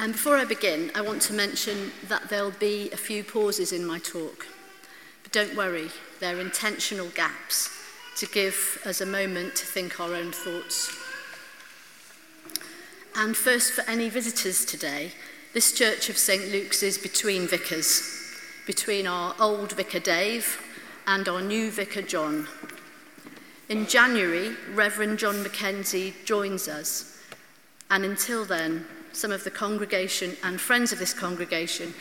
And before I begin, I want to mention that there'll be a few pauses in my talk. But don't worry, they're intentional gaps to give us a moment to think our own thoughts. And first, for any visitors today, this Church of St. Luke's is between vicars, between our old vicar Dave and our new vicar John. In January, Reverend John Mackenzie joins us, and until then, some of the congregation and friends of this congregation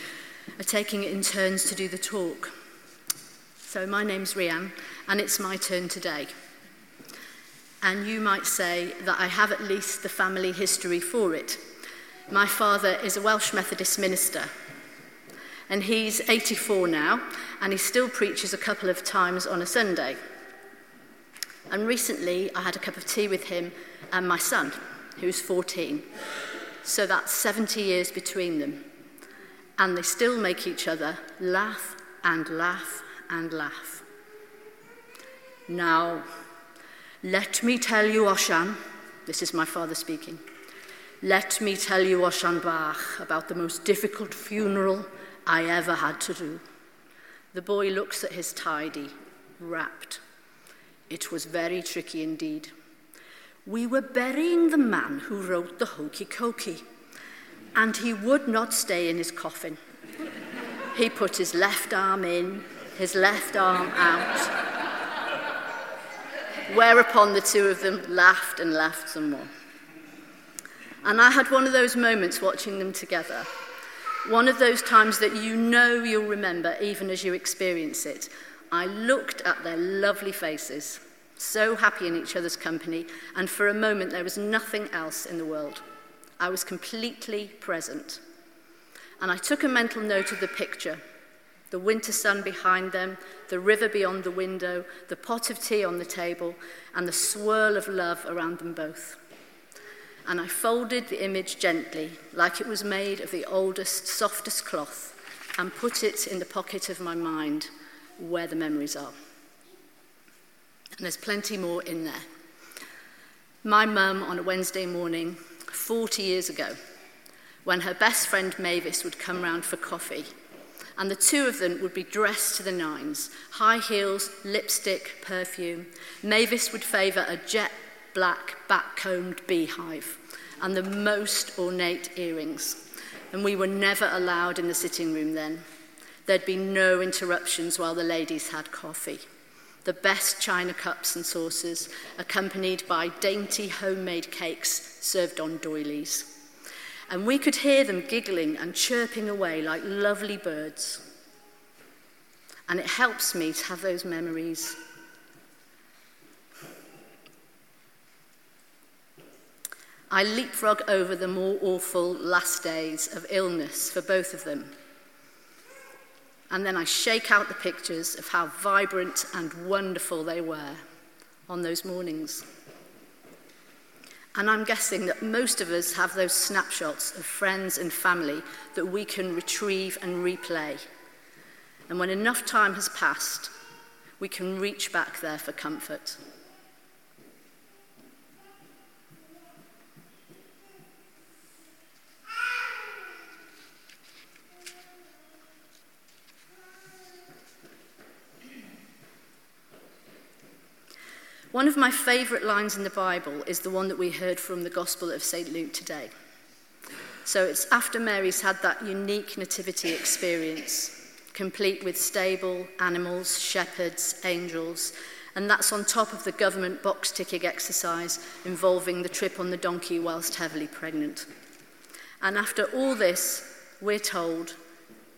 are taking it in turns to do the talk. So, my name's Riam, and it's my turn today. And you might say that I have at least the family history for it. My father is a Welsh Methodist minister, and he's 84 now, and he still preaches a couple of times on a Sunday. And recently, I had a cup of tea with him and my son, who's 14. So that's 70 years between them. And they still make each other laugh and laugh and laugh. Now, let me tell you, Osian, this is my father speaking. Let me tell you, Osian Bach, about the most difficult funeral I ever had to do. The boy looks at his taid, rapt. It was very tricky indeed. We were burying the man who wrote the Hokey Cokey, and he would not stay in his coffin. He put his left arm in, his left arm out. Whereupon the two of them laughed and laughed some more. And I had one of those moments watching them together. One of those times that you know you'll remember even as you experience it. I looked at their lovely faces so happy in each other's company, and for a moment there was nothing else in the world. I was completely present. And I took a mental note of the picture the winter sun behind them, the river beyond the window, the pot of tea on the table, and the swirl of love around them both. And I folded the image gently, like it was made of the oldest, softest cloth, and put it in the pocket of my mind where the memories are. And there's plenty more in there. My mum, on a Wednesday morning, 40 years ago, when her best friend Mavis would come round for coffee, and the two of them would be dressed to the nines high heels, lipstick, perfume. Mavis would favour a jet black, back combed beehive and the most ornate earrings. And we were never allowed in the sitting room then. There'd be no interruptions while the ladies had coffee the best china cups and saucers, accompanied by dainty homemade cakes served on doilies. And we could hear them giggling and chirping away like lovely birds. And it helps me to have those memories. I leapfrog over the more awful last days of illness for both of them and then I shake out the pictures of how vibrant and wonderful they were on those mornings. And I'm guessing that most of us have those snapshots of friends and family that we can retrieve and replay. And when enough time has passed, we can reach back there for comfort. One of my favourite lines in the Bible is the one that we heard from the Gospel of St. Luke today. So it's after Mary's had that unique nativity experience, complete with stable, animals, shepherds, angels, and that's on top of the government box ticking exercise involving the trip on the donkey whilst heavily pregnant. And after all this, we're told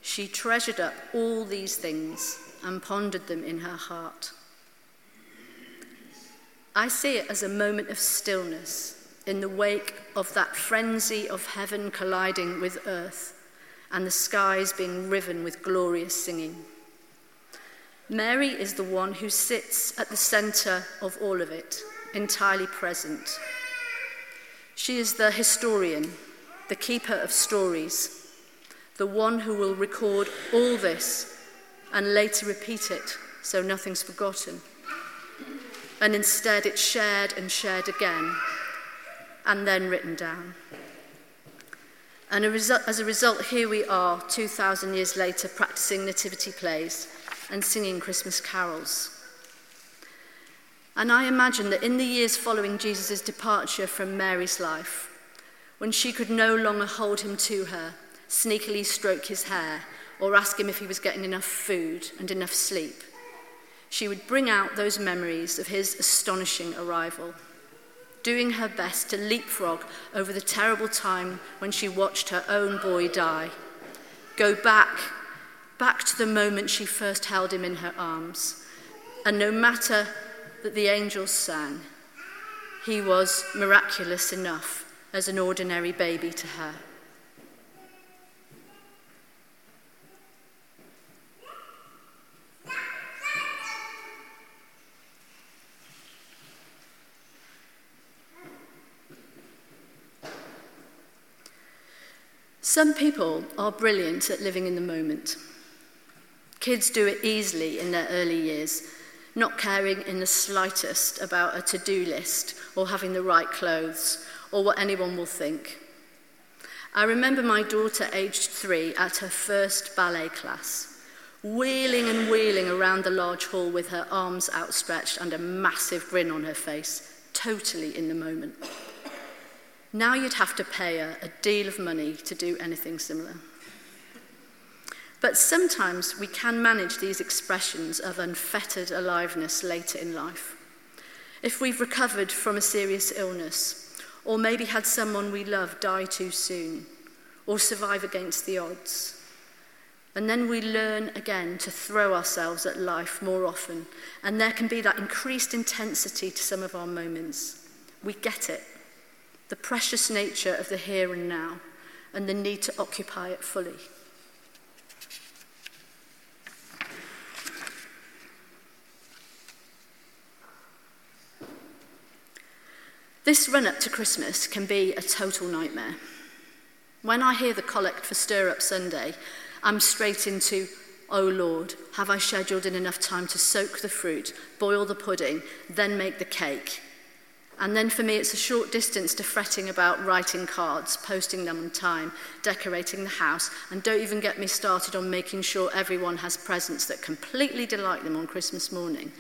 she treasured up all these things and pondered them in her heart. I see it as a moment of stillness in the wake of that frenzy of heaven colliding with earth and the skies being riven with glorious singing. Mary is the one who sits at the center of all of it, entirely present. She is the historian, the keeper of stories, the one who will record all this and later repeat it so nothing's forgotten and instead it's shared and shared again and then written down. And as a result, here we are, 2,000 years later, practicing nativity plays and singing Christmas carols. And I imagine that in the years following Jesus' departure from Mary's life, when she could no longer hold him to her, sneakily stroke his hair, or ask him if he was getting enough food and enough sleep, she would bring out those memories of his astonishing arrival doing her best to leapfrog over the terrible time when she watched her own boy die. Go back, back to the moment she first held him in her arms. And no matter that the angels sang, he was miraculous enough as an ordinary baby to her. Some people are brilliant at living in the moment. Kids do it easily in their early years, not caring in the slightest about a to do list or having the right clothes or what anyone will think. I remember my daughter, aged three, at her first ballet class, wheeling and wheeling around the large hall with her arms outstretched and a massive grin on her face, totally in the moment. Now you'd have to pay her a deal of money to do anything similar. But sometimes we can manage these expressions of unfettered aliveness later in life. If we've recovered from a serious illness, or maybe had someone we love die too soon, or survive against the odds. And then we learn again to throw ourselves at life more often, and there can be that increased intensity to some of our moments. We get it the precious nature of the here and now, and the need to occupy it fully. This run up to Christmas can be a total nightmare. When I hear the collect for Stir Up Sunday, I'm straight into, Oh Lord, have I scheduled in enough time to soak the fruit, boil the pudding, then make the cake? And then for me, it's a short distance to fretting about writing cards, posting them on time, decorating the house, and don't even get me started on making sure everyone has presents that completely delight them on Christmas morning.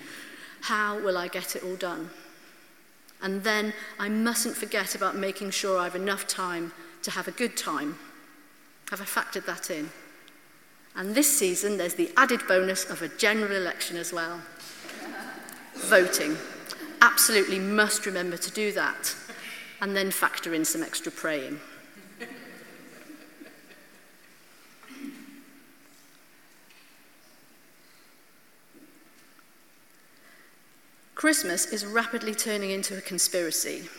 How will I get it all done? And then I mustn't forget about making sure I have enough time to have a good time. Have I factored that in? And this season, there's the added bonus of a general election as well voting absolutely must remember to do that and then factor in some extra praying. Christmas is rapidly turning into a conspiracy.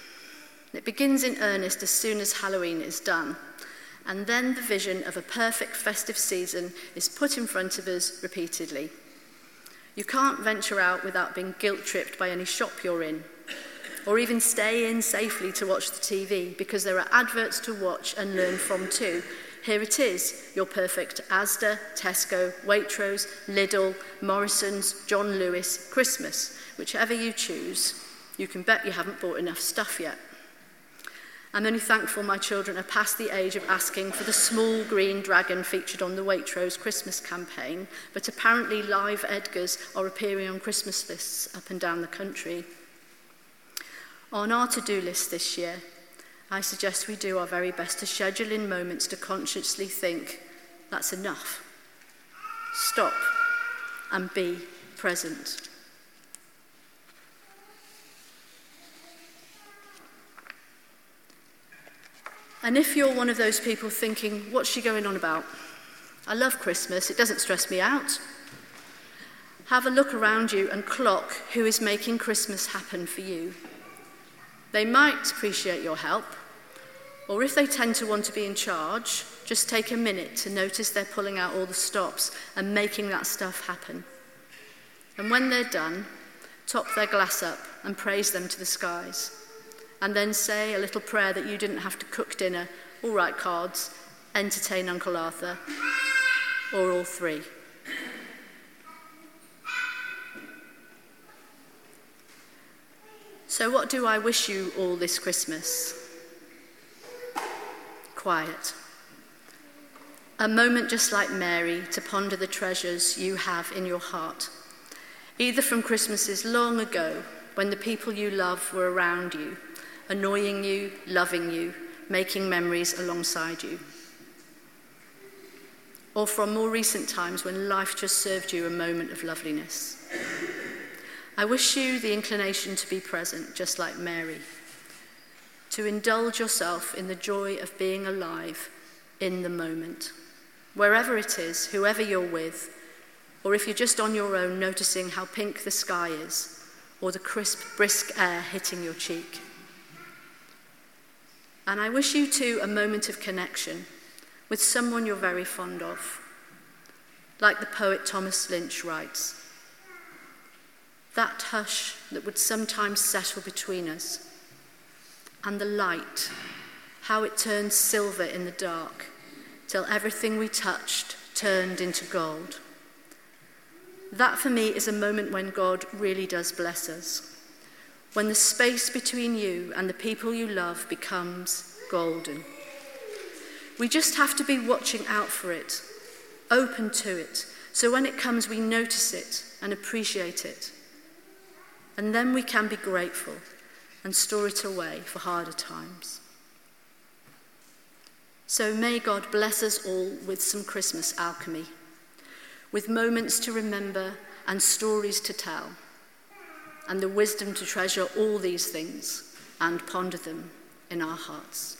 It begins in earnest as soon as Halloween is done, and then the vision of a perfect festive season is put in front of us repeatedly. You can't venture out without being guilt tripped by any shop you're in, or even stay in safely to watch the TV because there are adverts to watch and learn from too. Here it is, your perfect Asda, Tesco, Waitrose, Lidl, Morrison's, John Lewis, Christmas. Whichever you choose, you can bet you haven't bought enough stuff yet. I'm only thankful my children are past the age of asking for the small green dragon featured on the Waitrose Christmas campaign, but apparently live Edgars are appearing on Christmas lists up and down the country. On our to do list this year, I suggest we do our very best to schedule in moments to consciously think that's enough. Stop and be present. And if you're one of those people thinking, what's she going on about? I love Christmas, it doesn't stress me out. Have a look around you and clock who is making Christmas happen for you. They might appreciate your help, or if they tend to want to be in charge, just take a minute to notice they're pulling out all the stops and making that stuff happen. And when they're done, top their glass up and praise them to the skies and then say a little prayer that you didn't have to cook dinner or write cards, entertain Uncle Arthur, or all three. So, what do I wish you all this Christmas? Quiet. A moment just like Mary to ponder the treasures you have in your heart, either from Christmases long ago when the people you love were around you, annoying you, loving you, making memories alongside you, or from more recent times when life just served you a moment of loveliness. I wish you the inclination to be present, just like Mary, to indulge yourself in the joy of being alive in the moment wherever it is, whoever you're with, or if you're just on your own noticing how pink the sky is, or the crisp, brisk air hitting your cheek. And I wish you too a moment of connection with someone you're very fond of, like the poet Thomas Lynch writes. That hush that would sometimes settle between us, and the light, how it turned silver in the dark till everything we touched turned into gold. That for me is a moment when God really does bless us. When the space between you and the people you love becomes golden. We just have to be watching out for it, open to it, so when it comes, we notice it and appreciate it. And then we can be grateful and store it away for harder times. So may God bless us all with some Christmas alchemy, with moments to remember and stories to tell, and the wisdom to treasure all these things and ponder them in our hearts.